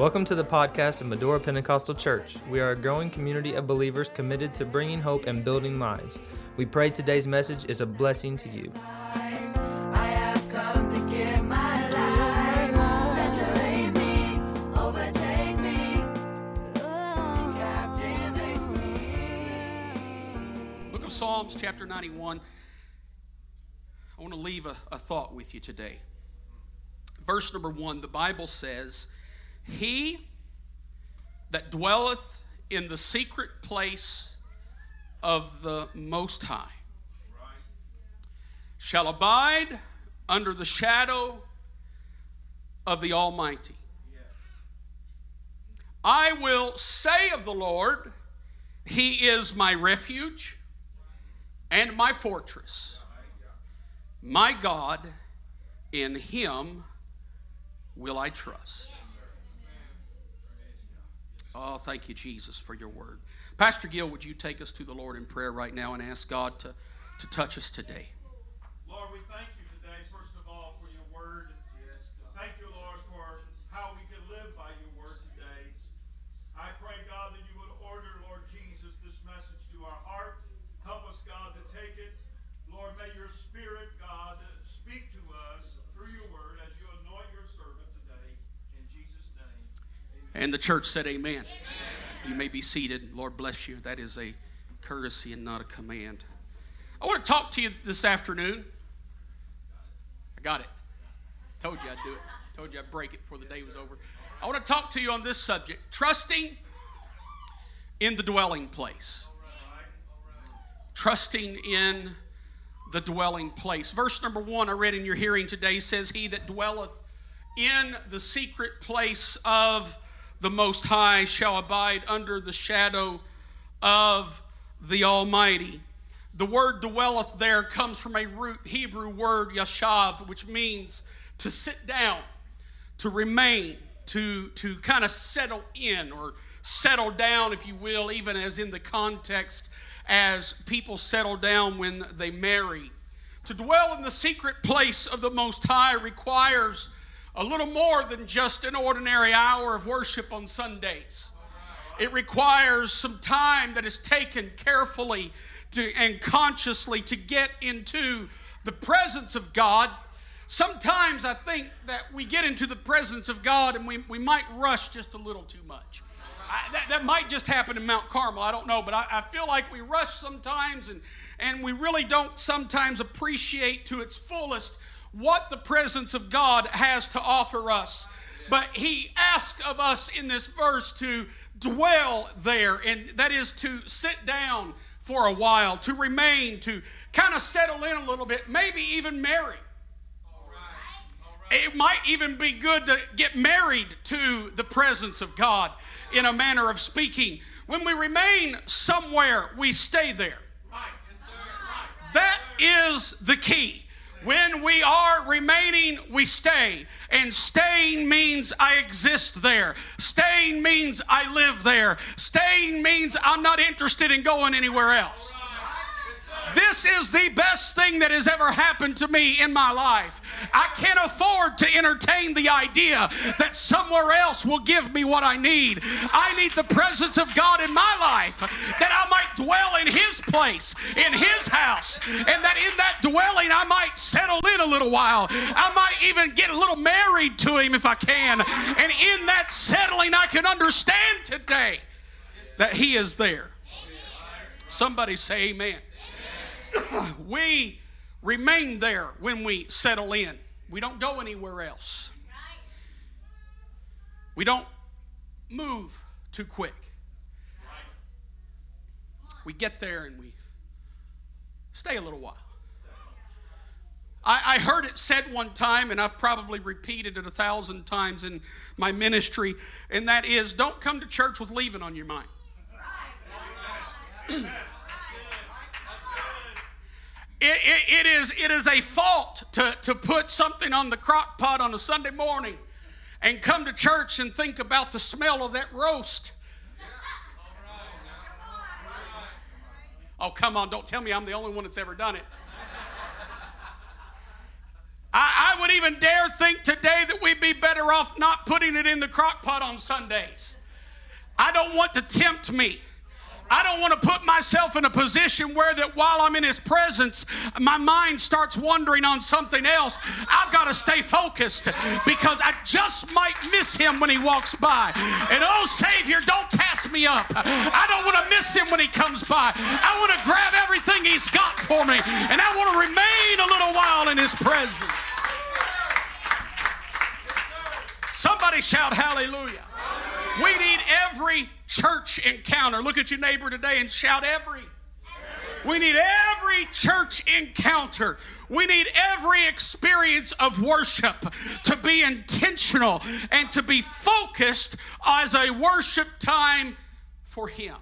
Welcome to the podcast of Medora Pentecostal Church. We are a growing community of believers committed to bringing hope and building lives. We pray today's message is a blessing to you. Book of Psalms, chapter 91. I want to leave a, a thought with you today. Verse number one, the Bible says, He that dwelleth in the secret place of the Most High shall abide under the shadow of the Almighty. I will say of the Lord, He is my refuge and my fortress. My God, in Him will I trust. Oh, thank you, Jesus, for your word. Pastor Gill, would you take us to the Lord in prayer right now and ask God to, to touch us today? Lord, we thank you today, first of all, for your word. Thank you, Lord, for how we can live by your word today. I pray, God, that you would order, Lord Jesus, this message to our heart. Help us, God, to take it. Lord, may your spirit, God, speak to us through your word as you anoint your servant today. In Jesus' name. And the church said, Amen. You may be seated. Lord bless you. That is a courtesy and not a command. I want to talk to you this afternoon. I got it. Told you I'd do it. Told you I'd break it before the day was over. I want to talk to you on this subject trusting in the dwelling place. Trusting in the dwelling place. Verse number one, I read in your hearing today says, He that dwelleth in the secret place of the Most High shall abide under the shadow of the Almighty. The word dwelleth there comes from a root Hebrew word, yashav, which means to sit down, to remain, to, to kind of settle in or settle down, if you will, even as in the context as people settle down when they marry. To dwell in the secret place of the Most High requires a little more than just an ordinary hour of worship on Sundays. It requires some time that is taken carefully to, and consciously to get into the presence of God. Sometimes I think that we get into the presence of God and we, we might rush just a little too much. I, that, that might just happen in Mount Carmel. I don't know, but I, I feel like we rush sometimes and, and we really don't sometimes appreciate to its fullest what the presence of God has to offer us. But he asks of us in this verse to dwell there, and that is to sit down for a while, to remain, to kind of settle in a little bit, maybe even marry. It might even be good to get married to the presence of God in a manner of speaking. When we remain somewhere, we stay there. That is the key. When we are remaining, we stay. And staying means I exist there. Staying means I live there. Staying means I'm not interested in going anywhere else. This is the best thing that has ever happened to me in my life. I can't afford to entertain the idea that somewhere else will give me what I need. I need the presence of God in my life that I might dwell in His place, in His house, and that in that dwelling I might settle in a little while. I might even get a little married to Him if I can. And in that settling, I can understand today that He is there. Somebody say, Amen we remain there when we settle in. We don't go anywhere else. We don't move too quick. We get there and we stay a little while. I, I heard it said one time, and I've probably repeated it a thousand times in my ministry, and that is don't come to church with leaving on your mind. It, it, it, is, it is a fault to, to put something on the crock pot on a Sunday morning and come to church and think about the smell of that roast. Oh, come on, don't tell me I'm the only one that's ever done it. I, I would even dare think today that we'd be better off not putting it in the crock pot on Sundays. I don't want to tempt me. I don't want to put myself in a position where that while I'm in his presence, my mind starts wandering on something else. I've got to stay focused because I just might miss him when he walks by. And oh Savior, don't pass me up. I don't want to miss him when he comes by. I want to grab everything he's got for me and I want to remain a little while in his presence. Somebody shout hallelujah. We need every church encounter. Look at your neighbor today and shout every. We need every church encounter. We need every experience of worship to be intentional and to be focused as a worship time for Him.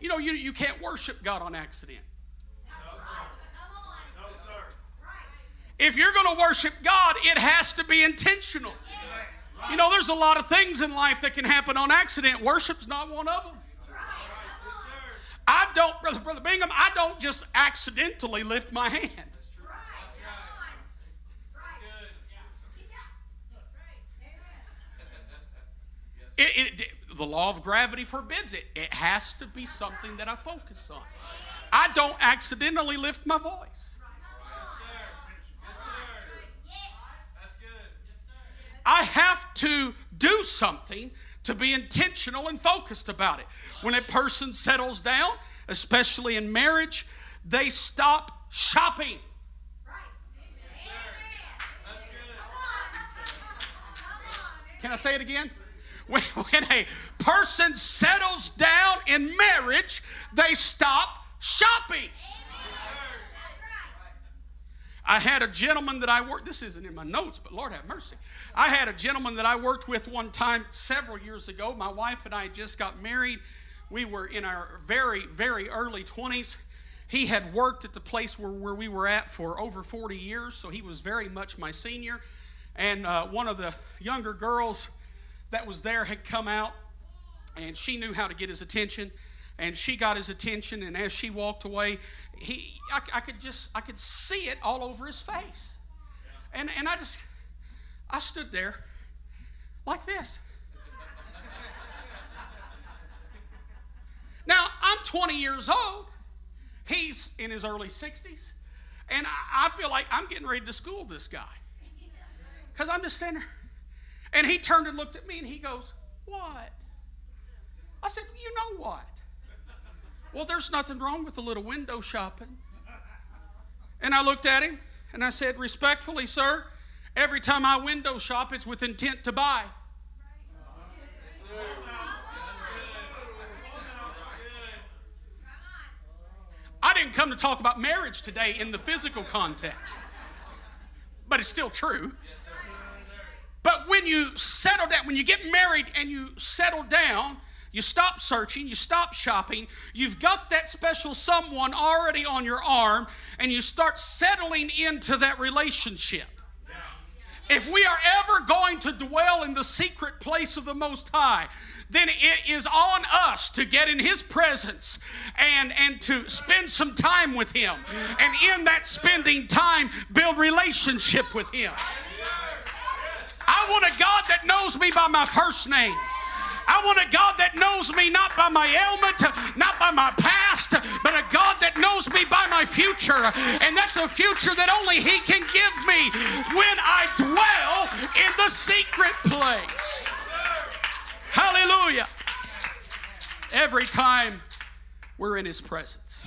You know, you, you can't worship God on accident. If you're going to worship God, it has to be intentional. You know, there's a lot of things in life that can happen on accident. Worship's not one of them. I don't, Brother, Brother Bingham, I don't just accidentally lift my hand. It, it, the law of gravity forbids it. It has to be something that I focus on. I don't accidentally lift my voice. I have to do something to be intentional and focused about it. When a person settles down, especially in marriage, they stop shopping. Can I say it again? When, a person settles down in marriage, they stop shopping. I had a gentleman that I worked, this isn't in my notes, but Lord have mercy. I had a gentleman that I worked with one time several years ago. My wife and I just got married. We were in our very, very early 20s. He had worked at the place where, where we were at for over 40 years, so he was very much my senior. And uh, one of the younger girls that was there had come out, and she knew how to get his attention and she got his attention and as she walked away he I, I, could just i could see it all over his face. And and i just i stood there like this. Now i'm 20 years old. He's in his early 60s and i, I feel like i'm getting ready to school this guy. Because i'm just standing there. And he turned and looked at me and he goes what? I said, You know what? Well, there's nothing wrong with a little window shopping. And I looked at him and I said, Respectfully, sir, every time I window shop, it's with intent to buy. I didn't come to talk about marriage today in the physical context, but it's still true. But when you settle down, when you get married and you settle down, you stop searching, you stop shopping, you've got that special someone already on your arm, and you start settling into that relationship. If we are ever going to dwell in the secret place of the Most High, then it is on us to get in His presence and, and to spend some time with Him. And in that spending time, build relationship with Him. I want a God that knows me by my first name. I want a God that knows me not by my ailment, not by my past, but a God that knows me by my future. And that's a future that only He can give me when I dwell in the secret place. Hallelujah. Every time we're in His presence.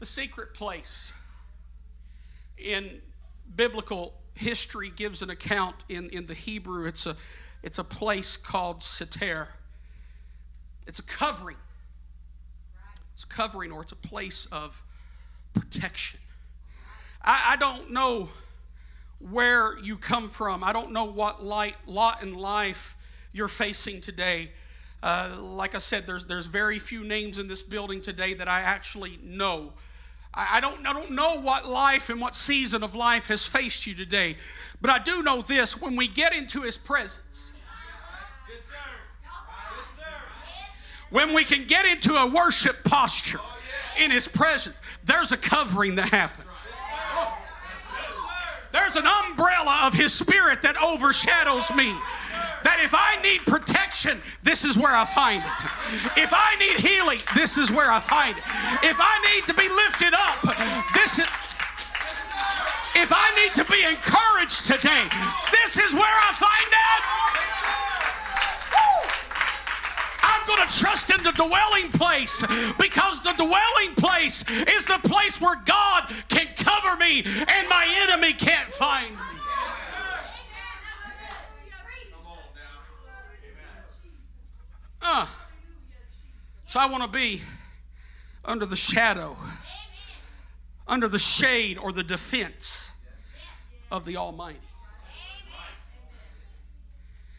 The secret place in biblical history gives an account in, in the Hebrew. It's a it's a place called Seter. It's a covering. It's a covering or it's a place of protection. I, I don't know where you come from. I don't know what light, lot in life you're facing today. Uh, like I said, there's, there's very few names in this building today that I actually know. I, don't, I don't know what life and what season of life has faced you today. But I do know this when we get into His presence, when we can get into a worship posture in His presence, there's a covering that happens. there's an umbrella of His Spirit that overshadows me. That if I need protection, this is where I find it. If I need healing, this is where I find it. If I need to be lifted up, this is. If I need to be encouraged today, this is where I find. Woo! I'm going to trust in the dwelling place because the dwelling place is the place where God can cover me and my enemy can't find me. Uh, so I want to be under the shadow, under the shade or the defense of the Almighty.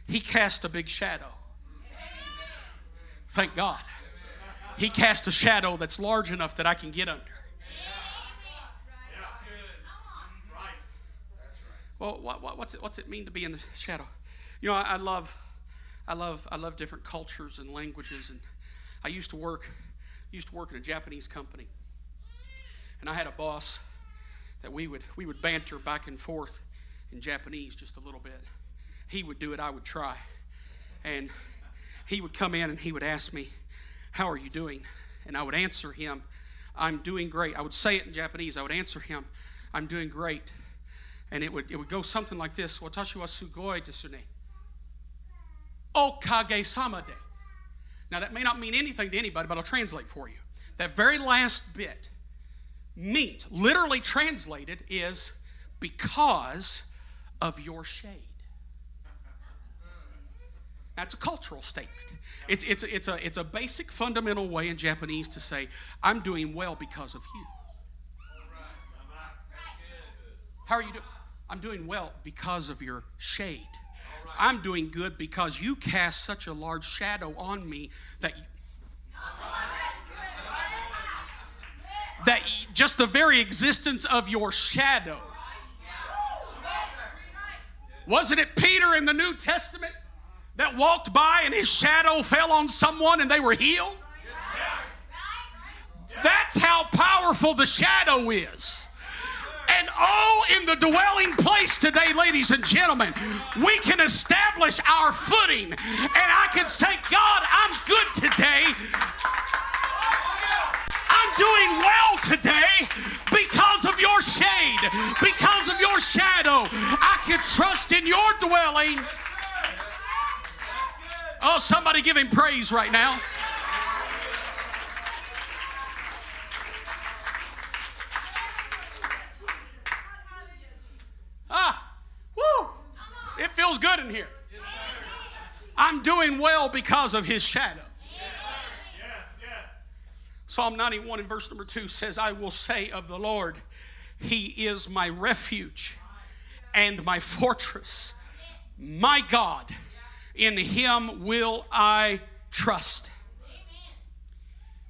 He cast a big shadow. Thank God. He cast a shadow that's large enough that I can get under. Well, what, what, what's, it, what's it mean to be in the shadow? You know, I, I love, I love, I love different cultures and languages. And I used to work, used to work in a Japanese company, and I had a boss that we would we would banter back and forth in Japanese just a little bit. He would do it, I would try, and he would come in and he would ask me, "How are you doing?" And I would answer him, "I'm doing great." I would say it in Japanese. I would answer him, "I'm doing great." and it would it would go something like this: "Watashi wa sugoi desu ne." Okage sama de. Now that may not mean anything to anybody, but I'll translate for you. That very last bit means literally translated is because of your shade. That's a cultural statement. It's, it's, it's, a, it's a basic fundamental way in Japanese to say, I'm doing well because of you. How are you doing? I'm doing well because of your shade. I'm doing good because you cast such a large shadow on me that that just the very existence of your shadow. Wasn't it Peter in the New Testament that walked by and his shadow fell on someone and they were healed? That's how powerful the shadow is. And oh, in the dwelling place today, ladies and gentlemen, we can establish our footing. And I can say, God, I'm good today. I'm doing well today because of your shade, because of your shadow. I can trust in your dwelling. Oh, somebody give him praise right now. Ah, woo! It feels good in here. I'm doing well because of his shadow. Psalm 91 in verse number 2 says, I will say of the Lord, He is my refuge and my fortress, my God. In Him will I trust.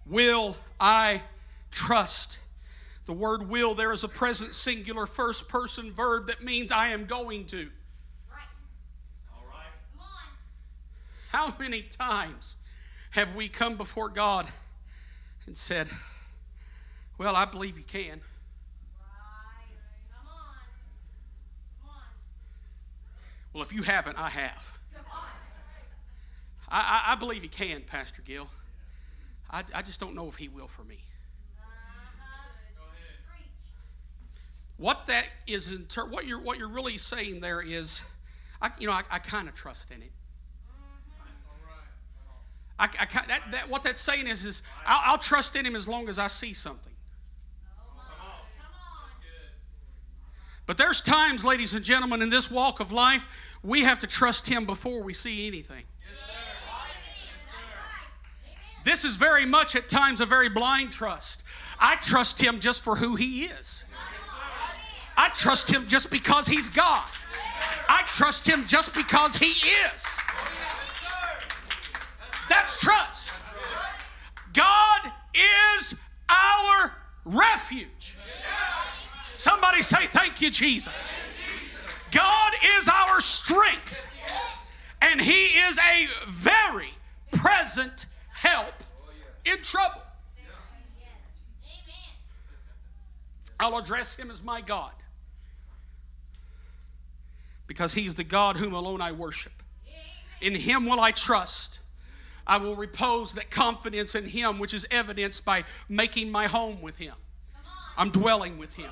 Will I trust? The word will there is a present singular first person verb that means I am going to. All right. Come on. How many times have we come before God and said, Well, I believe you can. Well, if you haven't, I have. I, I, I believe he can, Pastor Gill. I, I just don't know if he will for me. What that is, in ter- what you're what you're really saying there is, I, you know, I, I kind of trust in him. I, I, that, that, what that's saying is, is I'll, I'll trust in him as long as I see something. But there's times, ladies and gentlemen, in this walk of life, we have to trust him before we see anything. This is very much at times a very blind trust. I trust him just for who he is. I trust him just because he's God. I trust him just because he is. That's trust. God is our refuge. Somebody say, Thank you, Jesus. God is our strength, and He is a very present help in trouble. I'll address Him as my God. Because He's the God whom alone I worship. In Him will I trust. I will repose that confidence in Him, which is evidenced by making my home with Him. I'm dwelling with Him.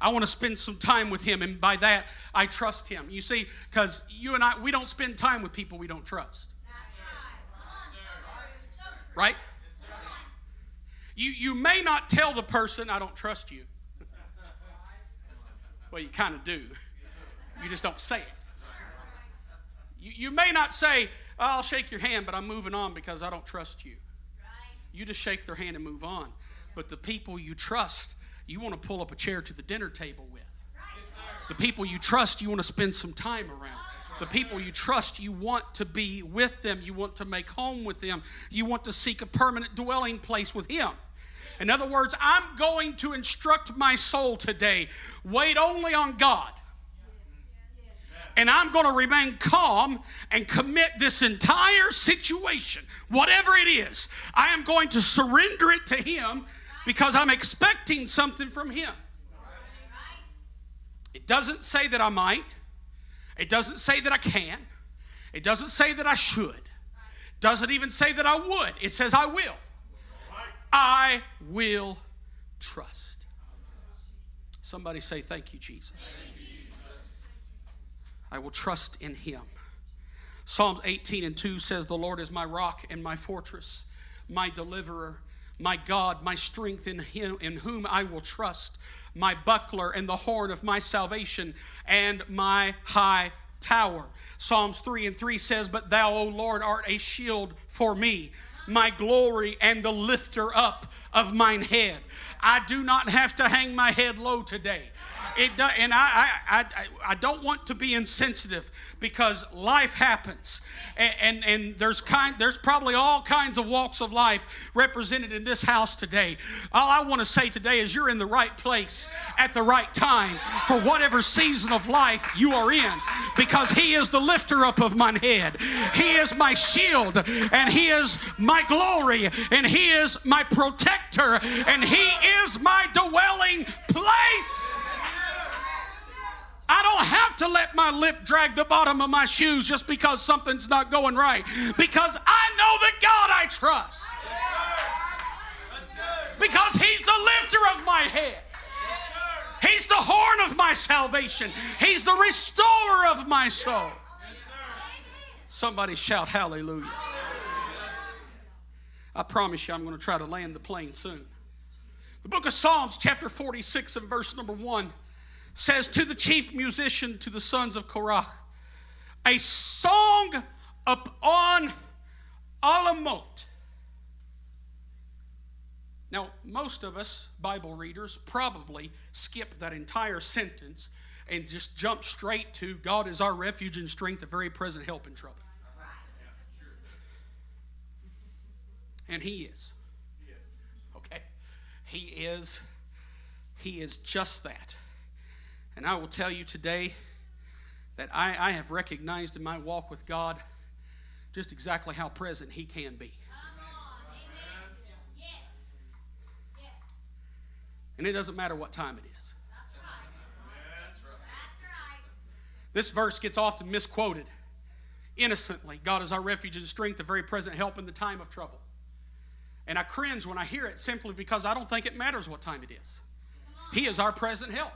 I want to spend some time with Him, and by that, I trust Him. You see, because you and I, we don't spend time with people we don't trust. Right? You, you may not tell the person, I don't trust you. Well, you kind of do. You just don't say it. You, you may not say, oh, I'll shake your hand, but I'm moving on because I don't trust you. You just shake their hand and move on. But the people you trust, you want to pull up a chair to the dinner table with. The people you trust, you want to spend some time around. The people you trust, you want to be with them. You want to make home with them. You want to seek a permanent dwelling place with Him. In other words, I'm going to instruct my soul today wait only on God. And I'm going to remain calm and commit this entire situation, whatever it is. I am going to surrender it to Him because I'm expecting something from Him. It doesn't say that I might. It doesn't say that I can. It doesn't say that I should. it Doesn't even say that I would. It says I will. I will trust. Somebody say, Thank you, Jesus. I will trust in him. Psalms 18 and 2 says, The Lord is my rock and my fortress, my deliverer, my God, my strength in him in whom I will trust, my buckler and the horn of my salvation, and my high tower. Psalms 3 and 3 says, But thou, O Lord, art a shield for me, my glory and the lifter up of mine head. I do not have to hang my head low today. It and I, I, I, I don't want to be insensitive because life happens, and, and, and there's kind there's probably all kinds of walks of life represented in this house today. All I want to say today is you're in the right place at the right time for whatever season of life you are in, because He is the lifter up of mine head. He is my shield, and He is my glory, and He is my protector, and He is my dwelling place. I don't have to let my lip drag the bottom of my shoes just because something's not going right. Because I know the God I trust. Because He's the lifter of my head. He's the horn of my salvation. He's the restorer of my soul. Somebody shout hallelujah. I promise you, I'm going to try to land the plane soon. The book of Psalms, chapter 46, and verse number 1 says to the chief musician, to the sons of Korah, a song upon Alamot. Now, most of us, Bible readers, probably skip that entire sentence and just jump straight to God is our refuge and strength, a very present help in trouble. And He is. Okay? He is. He is just that. And I will tell you today that I, I have recognized in my walk with God just exactly how present He can be. And it doesn't matter what time it is. This verse gets often misquoted innocently. God is our refuge and strength, a very present help in the time of trouble. And I cringe when I hear it simply because I don't think it matters what time it is. He is our present help.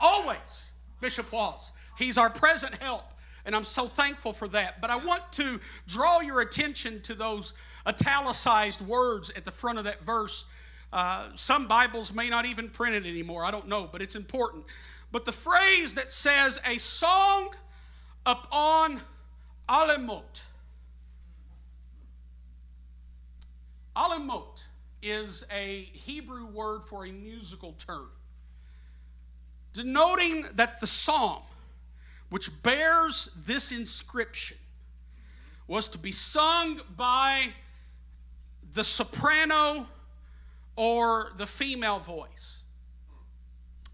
Always, Bishop Walls. He's our present help. And I'm so thankful for that. But I want to draw your attention to those italicized words at the front of that verse. Uh, some Bibles may not even print it anymore. I don't know, but it's important. But the phrase that says, a song upon Alemot. Alemot is a Hebrew word for a musical term denoting that the psalm, which bears this inscription, was to be sung by the soprano or the female voice.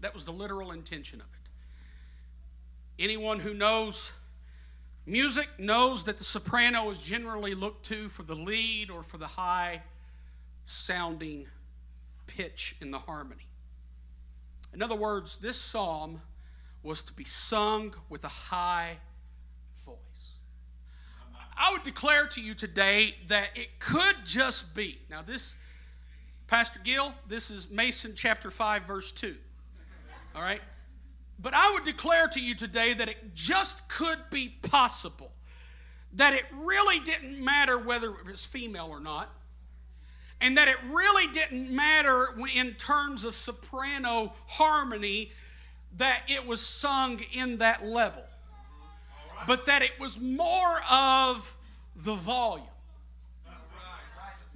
That was the literal intention of it. Anyone who knows music knows that the soprano is generally looked to for the lead or for the high sounding pitch in the harmony. In other words, this psalm was to be sung with a high voice. I would declare to you today that it could just be. Now, this, Pastor Gill, this is Mason chapter 5, verse 2. All right? But I would declare to you today that it just could be possible that it really didn't matter whether it was female or not, and that it really didn't matter in terms of soprano harmony that it was sung in that level, but that it was more of the volume.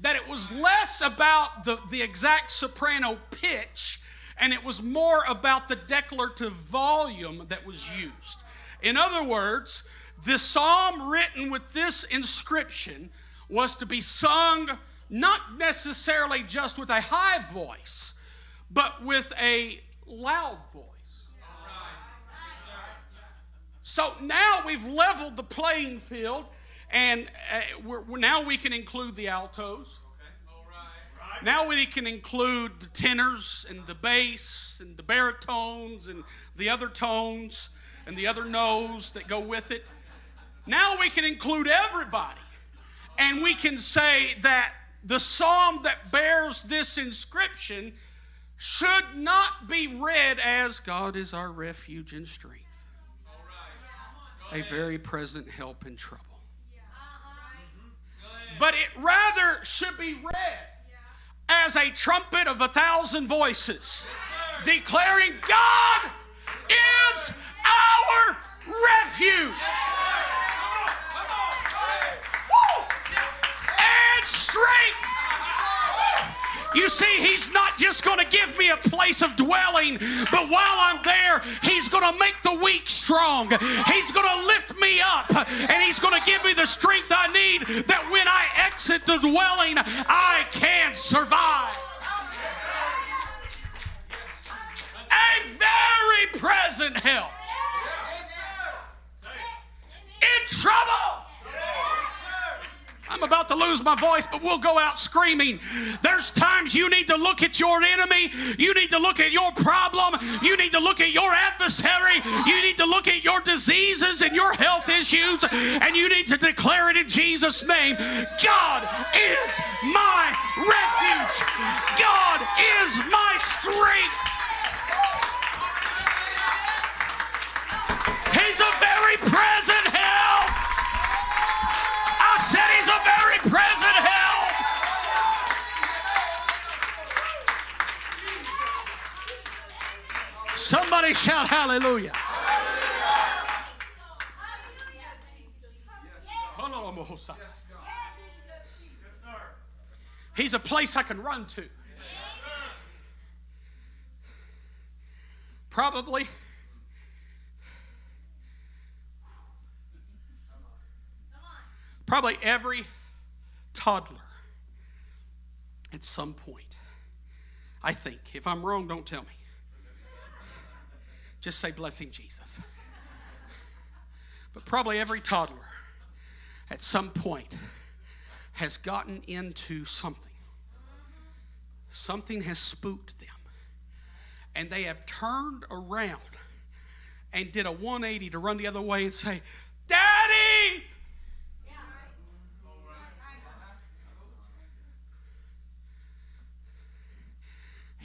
That it was less about the, the exact soprano pitch and it was more about the declarative volume that was used. In other words, the psalm written with this inscription was to be sung not necessarily just with a high voice, but with a loud voice. So now we've leveled the playing field, and uh, now we can include the altos. Now we can include the tenors and the bass and the baritones and the other tones and the other notes that go with it. Now we can include everybody. And we can say that the psalm that bears this inscription should not be read as God is our refuge and strength, a very present help in trouble. But it rather should be read as a trumpet of a thousand voices, declaring, God is our refuge Woo! and strength. You see, he's not just going to give me a place of dwelling, but while I'm there, he's going to make the weak strong. He's going to lift me up, and he's going to give me the strength I need that when I exit the dwelling, I can survive. A very present help in trouble. I'm about to lose my voice, but we'll go out screaming. There's times you need to look at your enemy. You need to look at your problem. You need to look at your adversary. You need to look at your diseases and your health issues. And you need to declare it in Jesus' name God is my refuge. God is my strength. Somebody shout hallelujah. He's a place I can run to. Probably. Probably every toddler at some point. I think. If I'm wrong, don't tell me. Just say, blessing Jesus. But probably every toddler at some point has gotten into something. Something has spooked them. And they have turned around and did a 180 to run the other way and say, Daddy!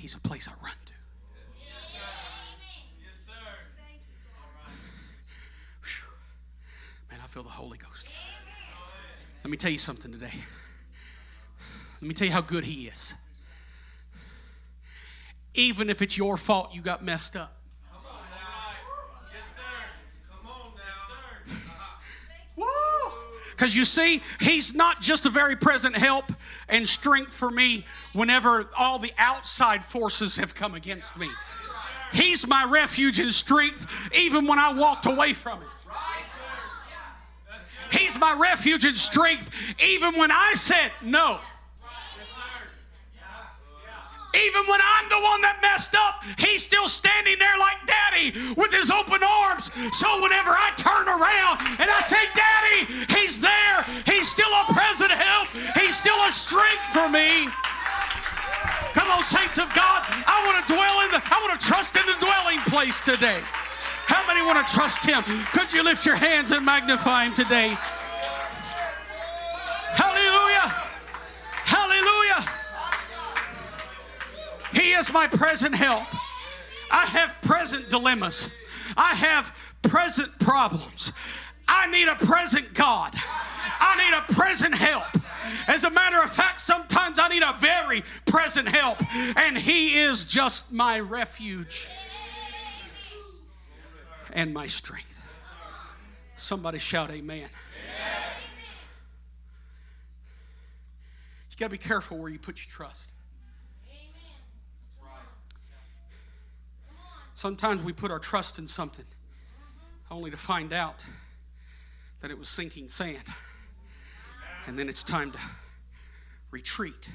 He's a place I run to. Whew. Man, I feel the Holy Ghost. Let me tell you something today. Let me tell you how good He is. Even if it's your fault you got messed up. Yes, sir. Come on now. Woo! Because you see, he's not just a very present help and strength for me whenever all the outside forces have come against me. He's my refuge and strength even when I walked away from him. He's my refuge and strength even when I said no. Even when I'm the one that messed up, he's still standing there like daddy with his open arms. So whenever I turn around and I say, Daddy, he's there. He's still a present help. He's still a strength for me. Come on, saints of God. I want to dwell in the, I want to trust in the dwelling place today. How many want to trust Him? Could you lift your hands and magnify Him today? Hallelujah! Hallelujah! He is my present help. I have present dilemmas. I have present problems. I need a present God. I need a present help. As a matter of fact, sometimes I need a very present help, and He is just my refuge and my strength. Somebody shout, Amen. You got to be careful where you put your trust. Sometimes we put our trust in something only to find out that it was sinking sand. And then it's time to retreat.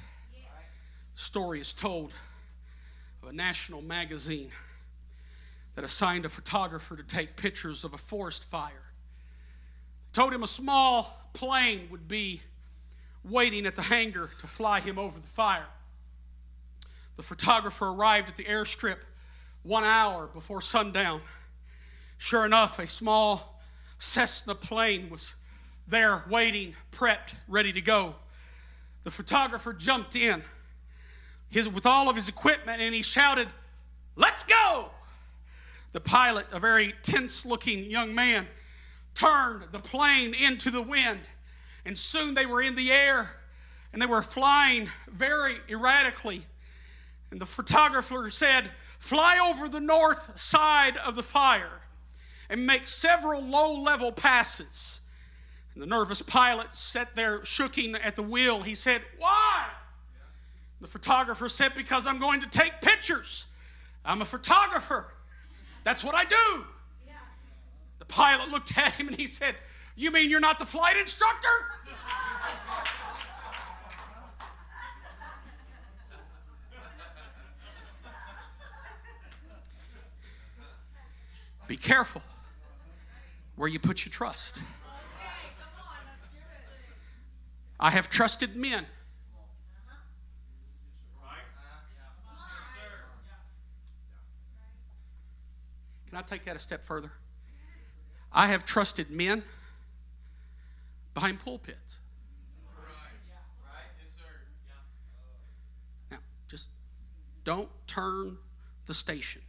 Story is told of a national magazine that assigned a photographer to take pictures of a forest fire. Told him a small plane would be waiting at the hangar to fly him over the fire. The photographer arrived at the airstrip one hour before sundown. Sure enough, a small Cessna plane was there waiting, prepped, ready to go. The photographer jumped in his, with all of his equipment and he shouted, Let's go! The pilot, a very tense looking young man, turned the plane into the wind, and soon they were in the air and they were flying very erratically. And the photographer said, Fly over the north side of the fire and make several low level passes. And the nervous pilot sat there shooking at the wheel. He said, Why? The photographer said, Because I'm going to take pictures. I'm a photographer. That's what I do. The pilot looked at him and he said, You mean you're not the flight instructor? Be careful where you put your trust. I have trusted men. Can I take that a step further? I have trusted men behind pulpits. Now, just don't turn the station.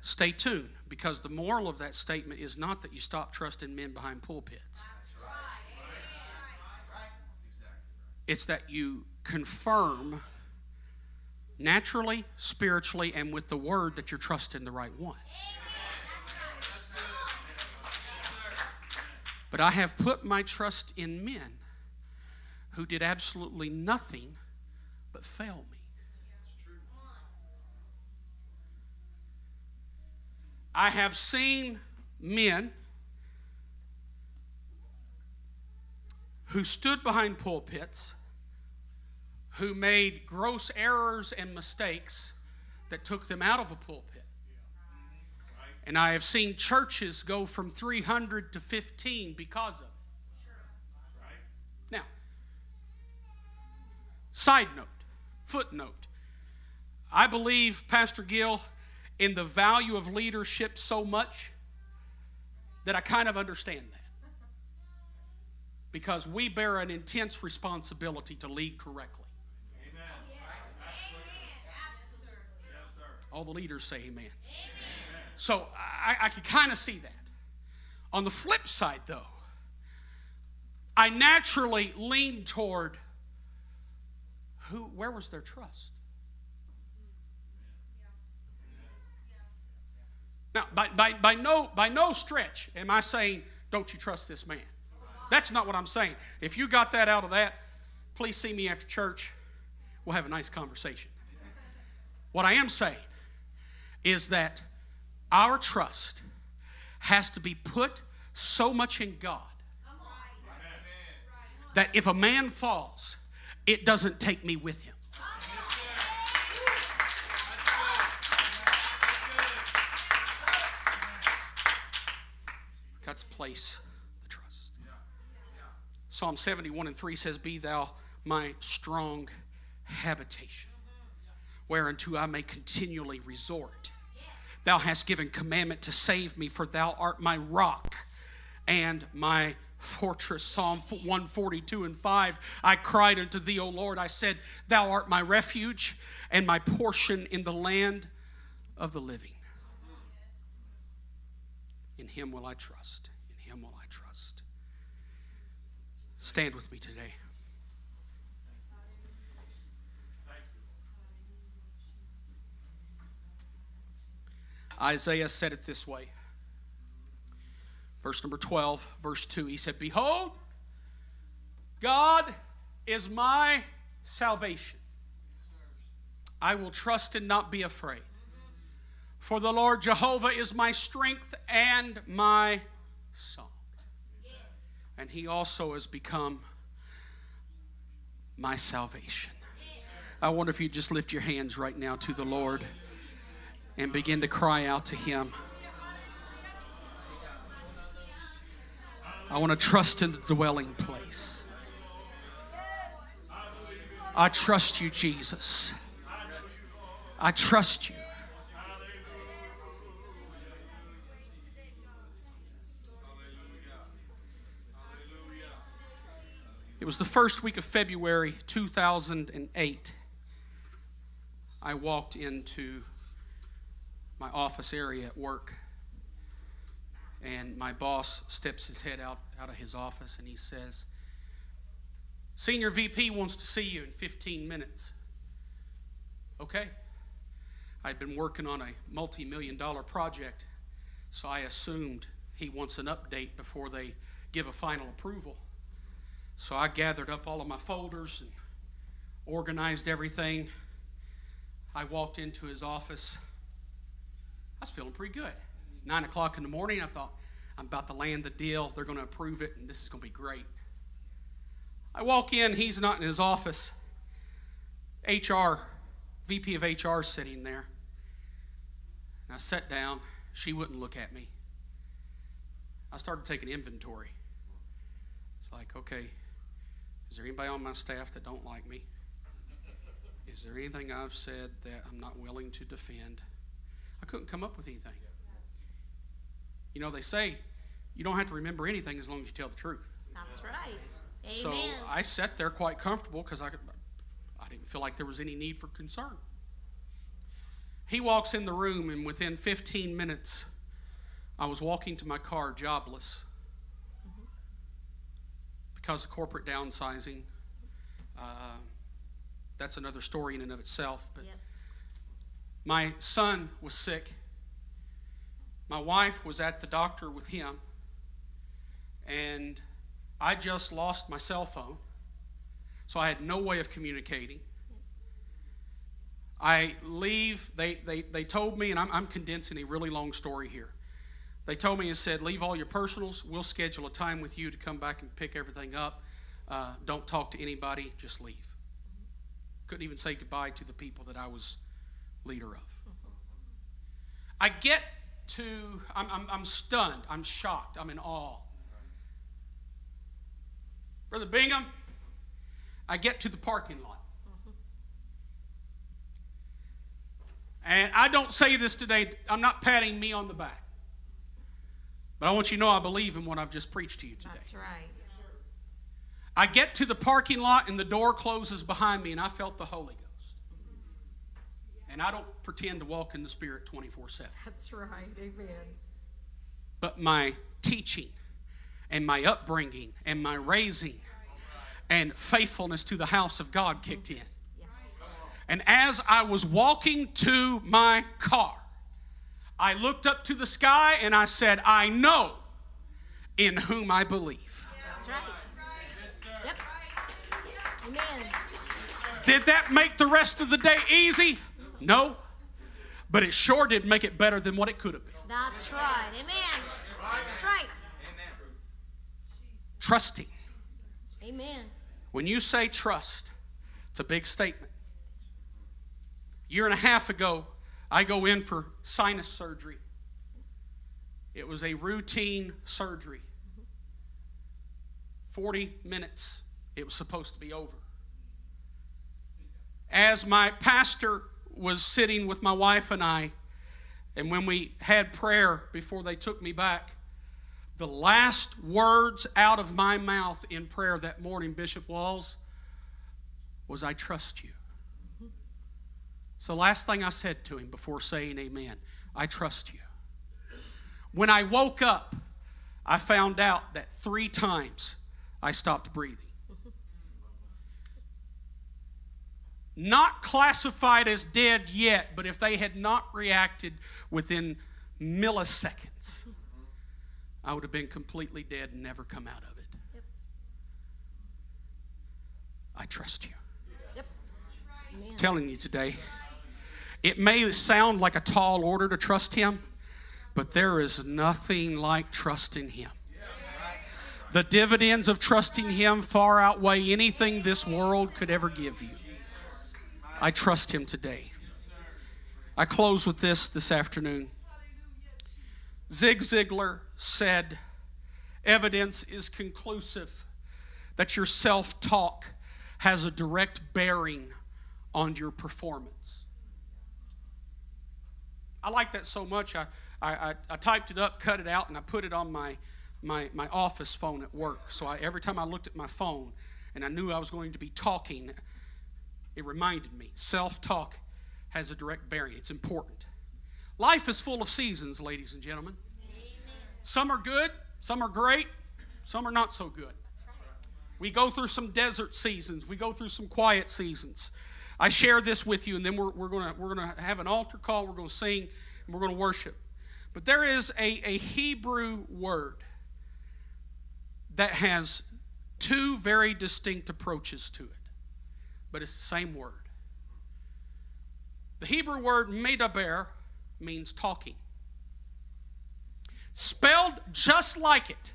Stay tuned because the moral of that statement is not that you stop trusting men behind pulpits. It's that you confirm naturally, spiritually, and with the word that you're trusting the right one. But I have put my trust in men who did absolutely nothing but fail me. I have seen men who stood behind pulpits, who made gross errors and mistakes that took them out of a pulpit. And I have seen churches go from 300 to 15 because of it. Now, side note, footnote. I believe, Pastor Gill, in the value of leadership so much that I kind of understand that. Because we bear an intense responsibility to lead correctly. All the leaders say amen. So I, I can kind of see that. On the flip side, though, I naturally lean toward who, where was their trust? Now, by, by, by, no, by no stretch am I saying, don't you trust this man. That's not what I'm saying. If you got that out of that, please see me after church. We'll have a nice conversation. What I am saying is that our trust has to be put so much in God that if a man falls, it doesn't take me with him. Got to place the trust. Psalm 71 and 3 says, Be thou my strong habitation, whereunto I may continually resort. Thou hast given commandment to save me, for thou art my rock and my fortress. Psalm 142 and 5. I cried unto thee, O Lord. I said, Thou art my refuge and my portion in the land of the living. In him will I trust. In him will I trust. Stand with me today. Isaiah said it this way. Verse number 12, verse 2. He said, Behold, God is my salvation. I will trust and not be afraid. For the Lord Jehovah is my strength and my song. And he also has become my salvation. I wonder if you just lift your hands right now to the Lord and begin to cry out to him. I want to trust in the dwelling place. I trust you, Jesus. I trust you. It was the first week of February 2008. I walked into my office area at work, and my boss steps his head out, out of his office and he says, Senior VP wants to see you in 15 minutes. Okay. I'd been working on a multi million dollar project, so I assumed he wants an update before they give a final approval. So I gathered up all of my folders and organized everything. I walked into his office. I was feeling pretty good. Nine o'clock in the morning, I thought, I'm about to land the deal. They're going to approve it, and this is going to be great. I walk in, he's not in his office. HR, VP of HR, sitting there. And I sat down. She wouldn't look at me. I started taking inventory. It's like, okay, is there anybody on my staff that don't like me? Is there anything I've said that I'm not willing to defend? I couldn't come up with anything. You know, they say you don't have to remember anything as long as you tell the truth. That's right. Amen. So I sat there quite comfortable because I, could- I didn't feel like there was any need for concern. He walks in the room, and within 15 minutes, I was walking to my car jobless because of corporate downsizing. Uh, that's another story in and of itself. But Yep. My son was sick. My wife was at the doctor with him. And I just lost my cell phone. So I had no way of communicating. I leave, they, they, they told me, and I'm, I'm condensing a really long story here. They told me and said, Leave all your personals. We'll schedule a time with you to come back and pick everything up. Uh, don't talk to anybody, just leave. Couldn't even say goodbye to the people that I was leader of. I get to, I'm, I'm, I'm stunned, I'm shocked, I'm in awe. Brother Bingham, I get to the parking lot. And I don't say this today, I'm not patting me on the back. But I want you to know I believe in what I've just preached to you today. That's right. I get to the parking lot and the door closes behind me, and I felt the Holy Ghost. And I don't pretend to walk in the Spirit 24 7. That's right. Amen. But my teaching and my upbringing and my raising and faithfulness to the house of God kicked in. And as I was walking to my car, I looked up to the sky and I said, I know in whom I believe. That's right. Yep. Amen. Did that make the rest of the day easy? No. But it sure did make it better than what it could have been. That's right. Amen. That's right. Amen. Trusting. Amen. When you say trust, it's a big statement. A year and a half ago, I go in for sinus surgery. It was a routine surgery. 40 minutes, it was supposed to be over. As my pastor was sitting with my wife and I, And when we had prayer before they took me back, the last words out of my mouth in prayer that morning, Bishop Walls, was I trust you. So, last thing I said to him before saying amen, I trust you. When I woke up, I found out that three times I stopped breathing. Not classified as dead yet, but if they had not reacted within milliseconds, I would have been completely dead and never come out of it. I trust you. Yep. Amen. telling you today. It may sound like a tall order to trust Him, but there is nothing like trusting Him. The dividends of trusting Him far outweigh anything this world could ever give you. I trust Him today. I close with this this afternoon. Zig Ziglar said, Evidence is conclusive that your self talk has a direct bearing on your performance. I like that so much. I, I, I, typed it up, cut it out, and I put it on my, my, my office phone at work. So I, every time I looked at my phone and I knew I was going to be talking, it reminded me self talk has a direct bearing. It's important. Life is full of seasons, ladies and gentlemen. Some are good, some are great, some are not so good. We go through some desert seasons, we go through some quiet seasons. I share this with you, and then we're, we're going we're gonna have an altar call, we're going to sing, and we're going to worship. But there is a, a Hebrew word that has two very distinct approaches to it, but it's the same word. The Hebrew word medaber means talking. Spelled just like it,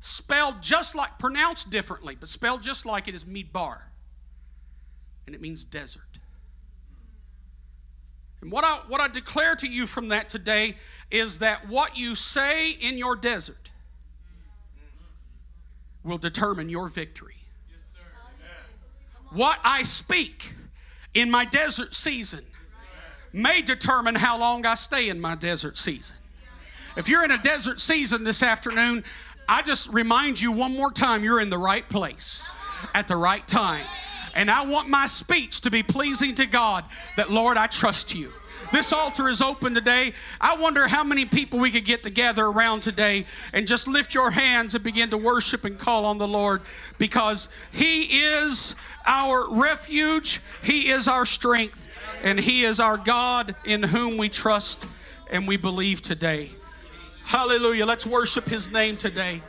spelled just like, pronounced differently, but spelled just like it is midbar. And it means desert. And what I, what I declare to you from that today is that what you say in your desert will determine your victory. What I speak in my desert season may determine how long I stay in my desert season. If you're in a desert season this afternoon, I just remind you one more time you're in the right place at the right time. And I want my speech to be pleasing to God that, Lord, I trust you. This altar is open today. I wonder how many people we could get together around today and just lift your hands and begin to worship and call on the Lord because He is our refuge, He is our strength, and He is our God in whom we trust and we believe today. Hallelujah. Let's worship His name today.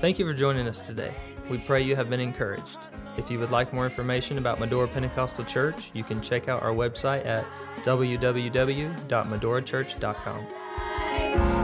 Thank you for joining us today. We pray you have been encouraged. If you would like more information about Medora Pentecostal Church, you can check out our website at www.medorachurch.com.